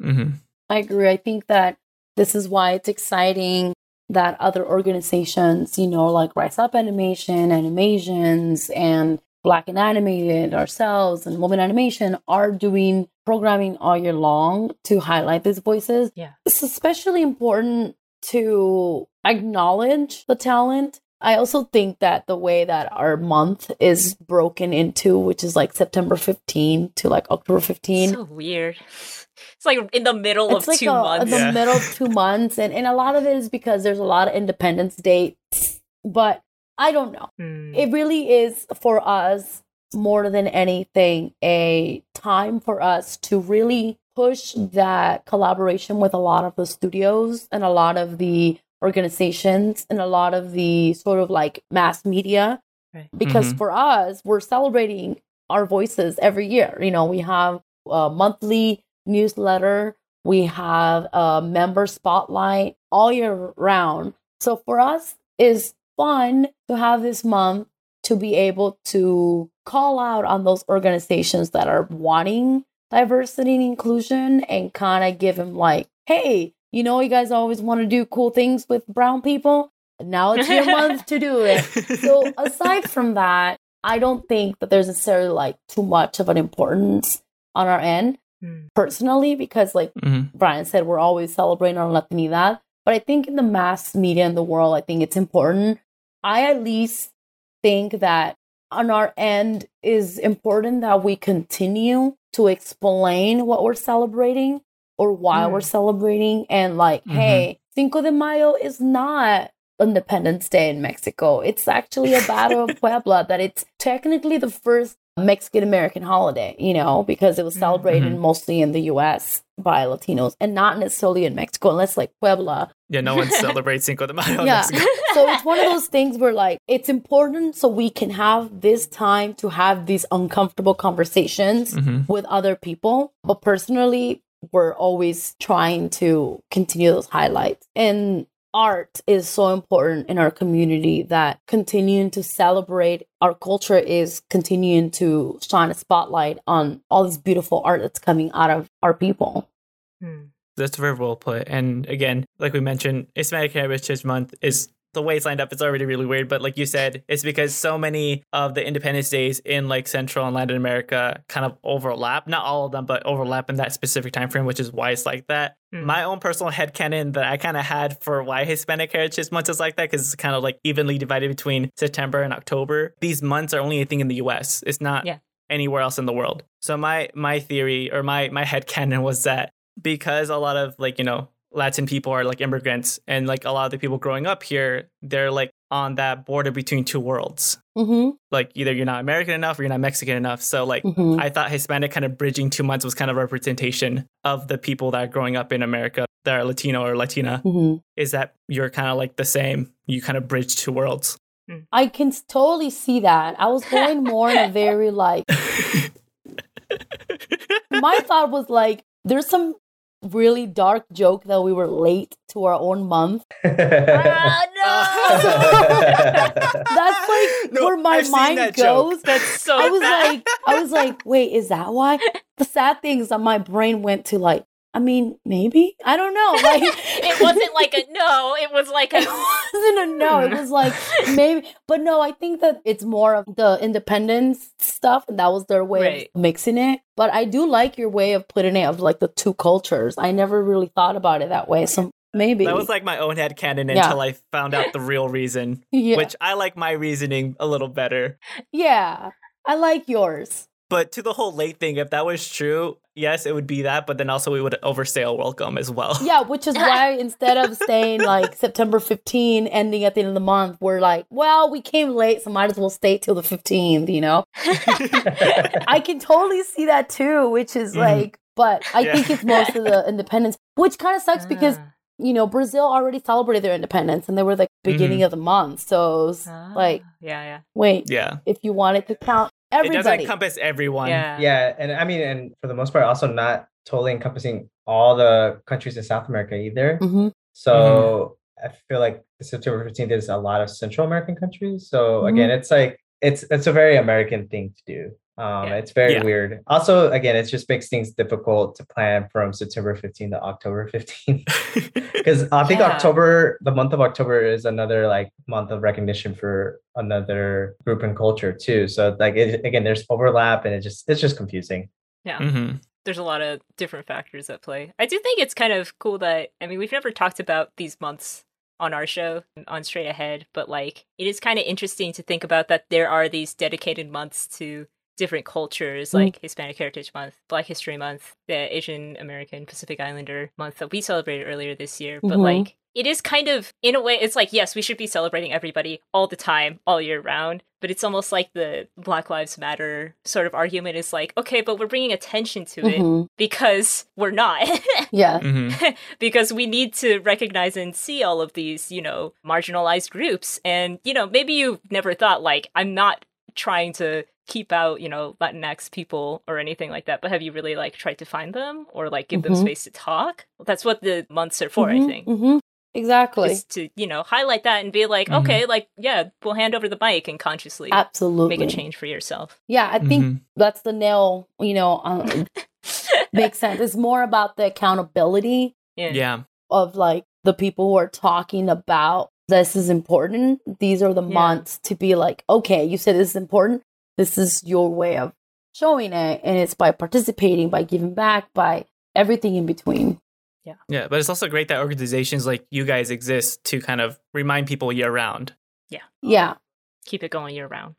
hmm I agree. I think that this is why it's exciting that other organizations, you know, like Rise Up Animation, Animations, and Black and Animated, ourselves, and Women Animation are doing programming all year long to highlight these voices. Yeah. It's especially important to acknowledge the talent. I also think that the way that our month is broken into, which is like September 15 to like October 15, so weird. It's like in the middle it's of like two a, months. in the Yeah. middle of two months and, and a lot of it is because there's a lot of independence dates but i don't know Hmm. it really is for us more than anything a time for us to really push that collaboration with a lot of the studios and a lot of the organizations and a lot of the sort of like mass media Right. because Mhm. for us we're celebrating our voices every year you know we have a monthly newsletter we have a member spotlight all year round so for us is fun to have this month to be able to call out on those organizations that are wanting diversity and inclusion and kind of give them like hey you know you guys always want to do cool things with brown people now it's your month to do it so aside from that i don't think that there's necessarily like too much of an importance on our end Hmm. personally because like Mhm. brian said we're always celebrating our latinidad but i think in the mass media in the world i think it's important i at least think that on our end is important that we continue to explain what we're celebrating or why Mm. we're celebrating and like Mhm. hey cinco de mayo is not independence day in mexico it's actually a battle of puebla that it's technically the first mexican american holiday you know because it was Mhm. celebrated mostly in the us by latinos and not necessarily in mexico unless like puebla Yeah, no one celebrates Cinco de Mayo. Yeah. So it's one of those things where like it's important so we can have this time to have these uncomfortable conversations Mhm. with other people but personally we're always trying to continue those highlights. And art is so important in our community that continuing to celebrate our culture is continuing to shine a spotlight on all this beautiful art that's coming out of our people. Hmm. That's very well put. And again, like we mentioned, Hispanic Heritage Month is the way it's lined up, it's already really weird. But like you said, it's because so many of the Independence Days in like Central and Latin America kind of overlap. Not all of them, but overlap in that specific time frame, which is why it's like that. Mm. My own personal head headcanon that I kind of had for why Hispanic Heritage Month is like that, because it's kind of like evenly divided between September and October. These months are only a thing in the US. It's not yeah. anywhere else in the world. So my my theory or my my head headcanon was that because a lot of like, you know, Latin people are like immigrants, and like a lot of the people growing up here, they're like on that border between two worlds. Mm-hmm. Like either you're not American enough or you're not Mexican enough. So like mm-hmm. I thought Hispanic kind of bridging two months was kind of representation of the people that are growing up in America that are Latino or Latina. Mm-hmm. Is that you're kind of like the same? You kind of bridge two worlds. Hmm. I can totally see that. I was going more in a very like. My thought was like, there's some really dark joke that we were late to our own month. ah, no! That's like no, where my I've mind that goes. Joke. That's so I was bad. like, I was like, wait, is that why? The sad thing is that my brain went to like, I mean, maybe I don't know. Like it wasn't like a no. It was like a it wasn't a no. It was like maybe, but no. I think that it's more of the independence stuff, and that was their way right. of mixing it. But I do like your way of putting it of like the two cultures. I never really thought about it that way. So maybe that was like my own head canon yeah. until I found out the real reason. yeah. Which I like my reasoning a little better. Yeah, I like yours. But to the whole late thing, if that was true, yes, it would be that. But then also we would overstay our welcome as well. Yeah, which is why instead of staying like September 15, ending at the end of the month, we're like, well, we came late, so might as well stay till the 15th, you know? I can totally see that too, which is mm-hmm. like, but I yeah. think it's most of the independence, which kind of sucks because ah. you know, Brazil already celebrated their independence and they were like beginning mm-hmm. of the month. So like, yeah, yeah. Wait, yeah. If you wanted to count Everybody. It doesn't encompass everyone. Yeah. Yeah. And I mean, and for the most part, also not totally encompassing all the countries in South America either. Mm-hmm. So mm-hmm. I feel like September 15th is a lot of Central American countries. So mm-hmm. again, it's like, it's it's a very American thing to do. Um, yeah. It's very yeah. weird. Also, again, it just makes things difficult to plan from September 15th to October 15th. Because I think yeah. October, the month of October, is another like month of recognition for another group and culture too. So like it, again, there's overlap, and it just it's just confusing. Yeah. Mm-hmm. There's a lot of different factors at play. I do think it's kind of cool that I mean we've never talked about these months on our show on Straight Ahead, but like it is kind of interesting to think about that there are these dedicated months to different cultures mm. like Hispanic Heritage Month, Black History Month, the Asian American Pacific Islander month that we celebrated earlier this year. But mm-hmm. like it is kind of in a way it's like yes, we should be celebrating everybody all the time, all year round, but it's almost like the Black Lives Matter sort of argument is like, okay, but we're bringing attention to mm-hmm. it because we're not. yeah. Mm-hmm. because we need to recognize and see all of these, you know, marginalized groups and you know, maybe you've never thought like I'm not trying to keep out, you know, Latinx people or anything like that, but have you really like tried to find them or like give mm-hmm. them space to talk? That's what the months are for, mm-hmm, I think. Mm-hmm. Exactly. Just to, you know, highlight that and be like, mm-hmm. okay, like, yeah, we'll hand over the mic and consciously absolutely make a change for yourself. Yeah, I think mm-hmm. that's the nail, you know, um, makes sense. It's more about the accountability. Yeah. yeah. Of like the people who are talking about this is important. These are the yeah. months to be like, okay, you said this is important this is your way of showing it and it's by participating by giving back by everything in between. Yeah. Yeah but it's also great that organizations like you guys exist to kind of remind people year round yeah. Yeah. Keep it going year round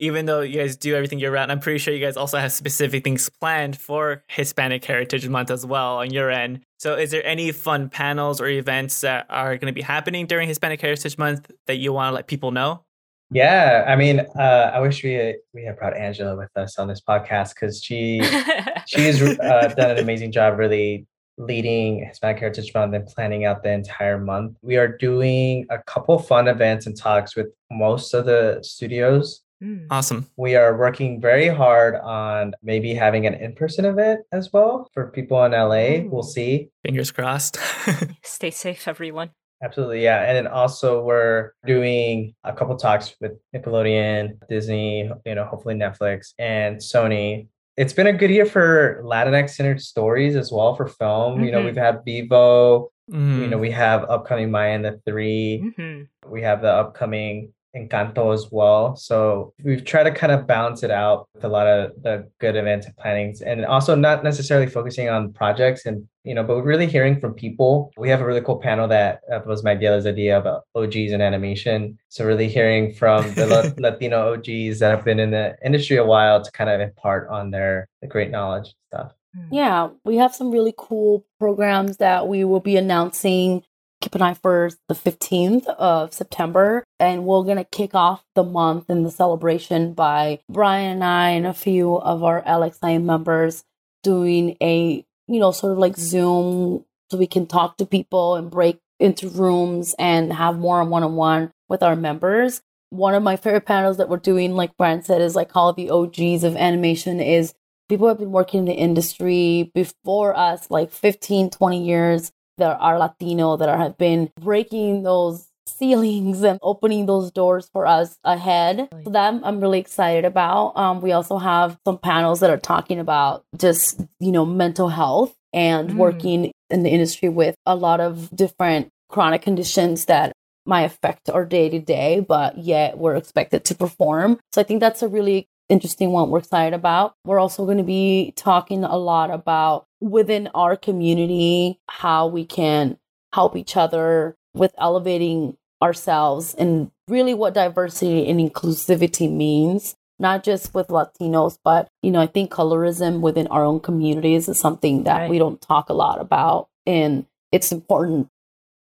even though you guys do everything year round i'm pretty sure you guys also have specific things planned for hispanic heritage month as well on your end. So is there any fun panels or events that are going to be happening during hispanic heritage month that you want to let people know yeah, I mean, uh, I wish we we had brought Angela with us on this podcast because she she's uh, done an amazing job, really leading Hispanic Heritage Month and planning out the entire month. We are doing a couple fun events and talks with most of the studios Mm. Awesome. We are working very hard on maybe having an in person event as well for people in LA. Ooh. We'll see. Fingers crossed. Stay safe, everyone. Absolutely, yeah. And then also we're doing a couple talks with Nickelodeon, Disney, you know, hopefully Netflix and Sony. It's been a good year for Latinx centered stories as well for film. Mm-hmm. You know, mm-hmm. we've had Vivo, mm-hmm. you know, we have upcoming Maya and the 3 mm-hmm. We have the upcoming Encanto as well. So we've tried to kind of balance it out with a lot of the good events and plannings and also not necessarily focusing on projects and you know, but really hearing from people. We have a really cool panel that was Magdiela's idea about OGs and animation. So really hearing from the Latino OGs that have been in the industry a while to kind of impart on their the great knowledge stuff. Yeah, we have some really cool programs that we will be announcing keep an eye for the 15th of September. And we're going to kick off the month and the celebration by Brian and I and a few of our LXI members doing a, you know, sort of like Zoom so we can talk to people and break into rooms and have more one on one with our members. One of my favorite panels that we're doing, like Brian said, is like all the OGs of animation is people have been working in the industry before us, like 15, 20 years that are Latino that are, have been breaking those ceilings and opening those doors for us ahead. So that I'm really excited about. Um, we also have some panels that are talking about just, you know, mental health and mm. working in the industry with a lot of different chronic conditions that might affect our day to day, but yet we're expected to perform. So I think that's a really interesting one we're excited about. We're also going to be talking a lot about within our community how we can help each other with elevating ourselves and really what diversity and inclusivity means not just with latinos but you know i think colorism within our own communities is something that right. we don't talk a lot about and it's important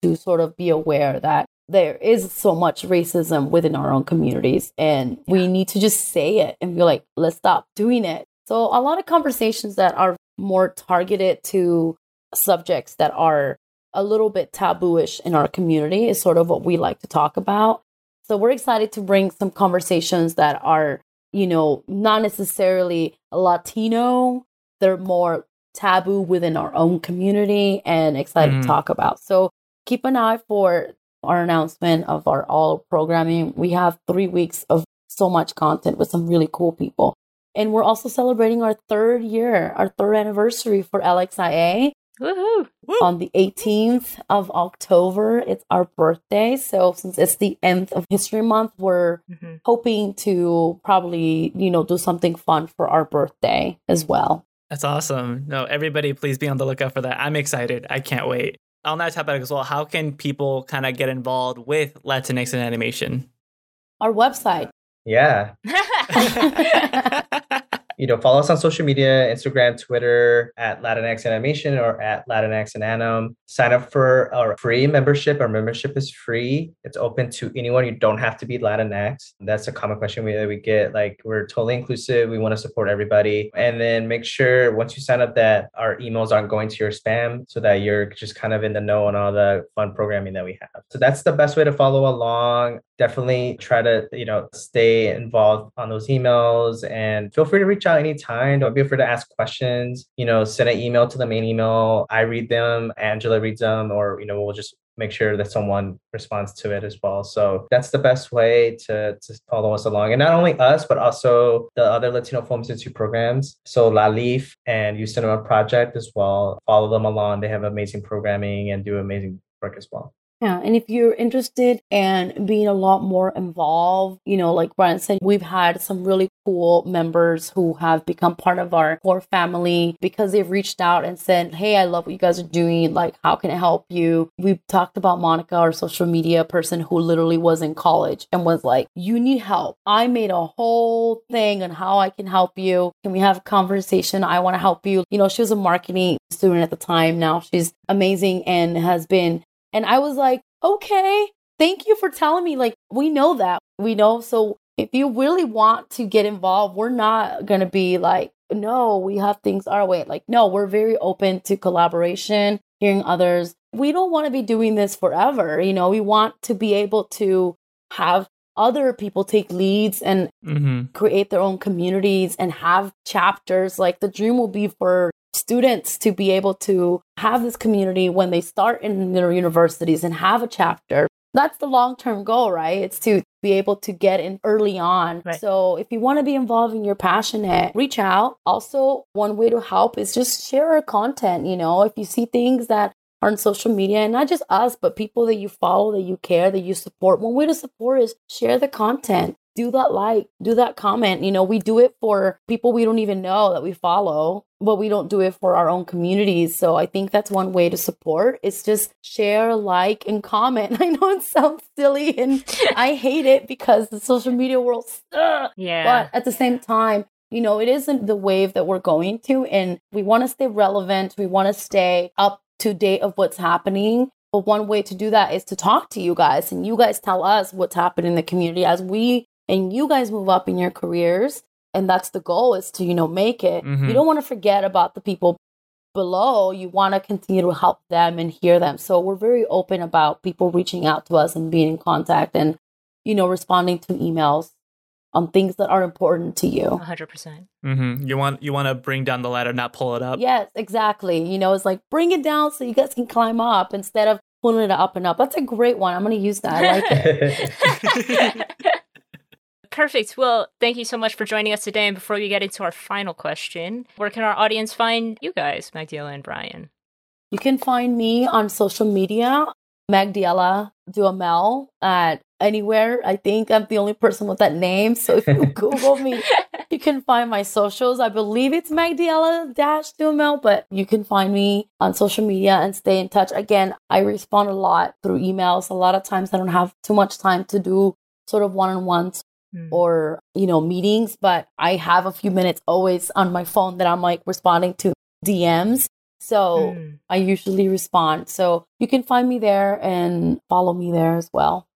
to sort of be aware that there is so much racism within our own communities and we need to just say it and be like let's stop doing it. So a lot of conversations that are more targeted to subjects that are a little bit tabooish in our community is sort of what we like to talk about. So we're excited to bring some conversations that are you know not necessarily latino. They're more taboo within our own community and excited mm-hmm. to talk about. So keep an eye for our announcement of our all programming. We have three weeks of so much content with some really cool people. And we're also celebrating our third year, our third anniversary for LXIA. Woohoo! On the 18th of October, it's our birthday. So since it's the end of History Month, we're mm-hmm. hoping to probably, you know, do something fun for our birthday as well. That's awesome. No, everybody please be on the lookout for that. I'm excited. I can't wait on that topic as well, how can people kind of get involved with Latinx in animation? Our website. Yeah. you know, follow us on social media, Instagram, Twitter, at Latinx Animation or at Latinx and Anim. Sign up for our free membership. Our membership is free. It's open to anyone. You don't have to be Latinx. That's a common question we, we get. Like, we're totally inclusive. We want to support everybody. And then make sure once you sign up that our emails aren't going to your spam so that you're just kind of in the know on all the fun programming that we have. So that's the best way to follow along definitely try to you know stay involved on those emails and feel free to reach out anytime. Don't be afraid to ask questions. You know send an email to the main email. I read them angela reads them or you know we'll just make sure that someone responds to it as well. So that's the best way to, to follow us along. And not only us but also the other latino film institute programs. So LALIFF and youth cinema project as well. Follow them along. They have amazing programming and do amazing work as well yeah. And if you're interested in being a lot more involved, you know, like Brian said, we've had some really cool members who have become part of our core family because they've reached out and said, Hey, I love what you guys are doing. Like, how can I help you? We've talked about Monica, our social media person who literally was in college and was like, You need help. I made a whole thing on how I can help you. Can we have a conversation? I want to help you. You know, she was a marketing student at the time. Now she's amazing and has been and I was like, okay, thank you for telling me. Like, we know that. We know. So if you really want to get involved, we're not going to be like, no, we have things our way. Like, no, we're very open to collaboration, hearing others. We don't want to be doing this forever. You know, we want to be able to have other people take leads and Mm-hmm. create their own communities and have chapters. Like the dream will be for students to be able to have this community when they start in their universities and have a chapter. That's the long term goal, right? It's to be able to get in early on. Right. So if you want to be involved and you're passionate, reach out. Also, one way to help is just share our content. You know, if you see things that are on social media, and not just us, but people that you follow, that you care, that you support, one way to support is share the content do that like, do that comment. You know, we do it for people we don't even know that we follow, but we don't do it for our own communities. So I think that's one way to support. It's just share, like, and comment. I know it sounds silly and I hate it because the social media world sucks. Yeah. But at the same time, you know, it isn't the wave that we're going to, and we want to stay relevant. We want to stay up to date of what's happening. But one way to do that is to talk to you guys, and you guys tell us what's happening in the community as we and you guys move up in your careers. And that's the goal is to, you know, make it. Mhm. You don't want to forget about the people below. You want to continue to help them and hear them. So we're very open about people reaching out to us and being in contact and, you know, responding to emails on things that are important to you. 100%. Mm-hmm. You want you want to bring down the ladder, not pull it up. Yes, exactly. You know, it's like bring it down so you guys can climb up instead of pulling it up and up. That's a great one. I'm going to use that. I like it. Perfect. Well, thank you so much for joining us today. And before we get into our final question, where can our audience find you guys, Magdiela and Brian? You can find me on social media, Magdiela Duhamel, at anywhere. I think I'm the only person with that name. So if you Google me, you can find my socials. I believe it's Magdiela dash but you can find me on social media and stay in touch. Again, I respond a lot through emails. A lot of times I don't have too much time to do sort of one on ones Mm. or you know meetings but i have a few minutes always on my phone that i'm like responding to dms so Mm. i usually respond so you can find me there and follow me there as well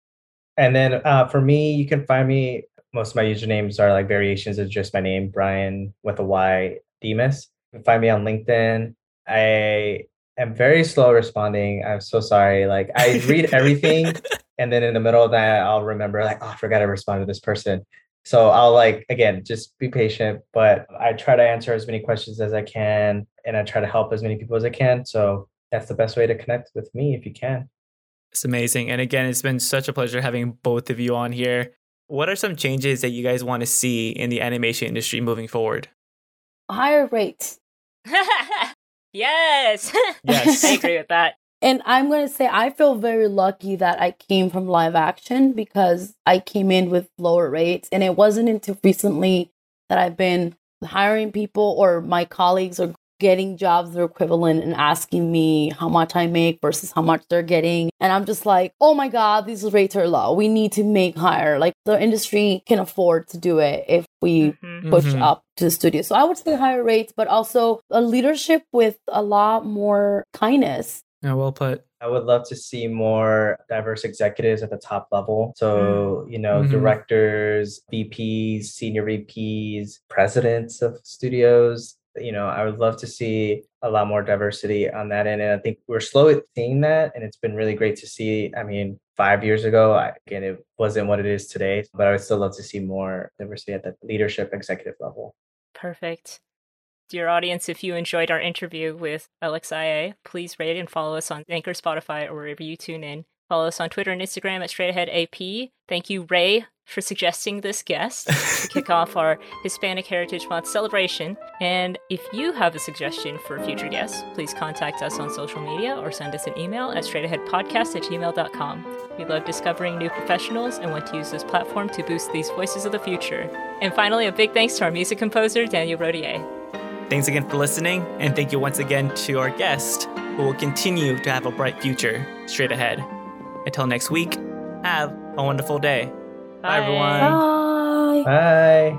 And then uh, for me, you can find me. Most of my usernames are like variations of just my name, Brian with a Y, Dimas. You can find me on LinkedIn. I am very slow responding. I'm so sorry. Like I read everything, and then in the middle of that, I'll remember like, oh, I forgot to respond to this person. So I'll like again, just be patient. But I try to answer as many questions as I can, and I try to help as many people as I can. So that's the best way to connect with me if you can. It's amazing. And again, it's been such a pleasure having both of you on here. What are some changes that you guys want to see in the animation industry moving forward? higher rates yes. Yes. I agree with that. And I'm going to say, I feel very lucky that I came from live action because I came in with lower rates. And it wasn't until recently that I've been hiring people or my colleagues are getting jobs that are equivalent and asking me how much I make versus how much they're getting. And I'm just like, oh my God, these rates are low. We need to make higher. Like the industry can afford to do it if we Mhm. push Mhm. up to the studio. So I would say higher rates, but also a leadership with a lot more kindness. Yeah, well put. I would love to see more diverse executives at the top level. So, you know, Mhm. directors, VPs, senior VPs, presidents of studios. You know, I would love to see a lot more diversity on that end. And I think we're slow at seeing that. And it's been really great to see. I mean, five years ago, I, again, it wasn't what it is today, but I would still love to see more diversity at the leadership executive level. Perfect. Dear audience, if you enjoyed our interview with Alexia, please rate and follow us on Anchor, Spotify, or wherever you tune in. Follow us on Twitter and Instagram at Straight Ahead AP. Thank you, Ray, for suggesting this guest to kick off our Hispanic Heritage Month celebration. And if you have a suggestion for a future guest, please contact us on social media or send us an email at straightaheadpodcast at gmail.com. We love discovering new professionals and want to use this platform to boost these voices of the future. And finally, a big thanks to our music composer, Daniel Rodier. Thanks again for listening, and thank you once again to our guest, who will continue to have a bright future straight ahead. Until next week, have a wonderful day. Bye, everyone. Bye. Bye.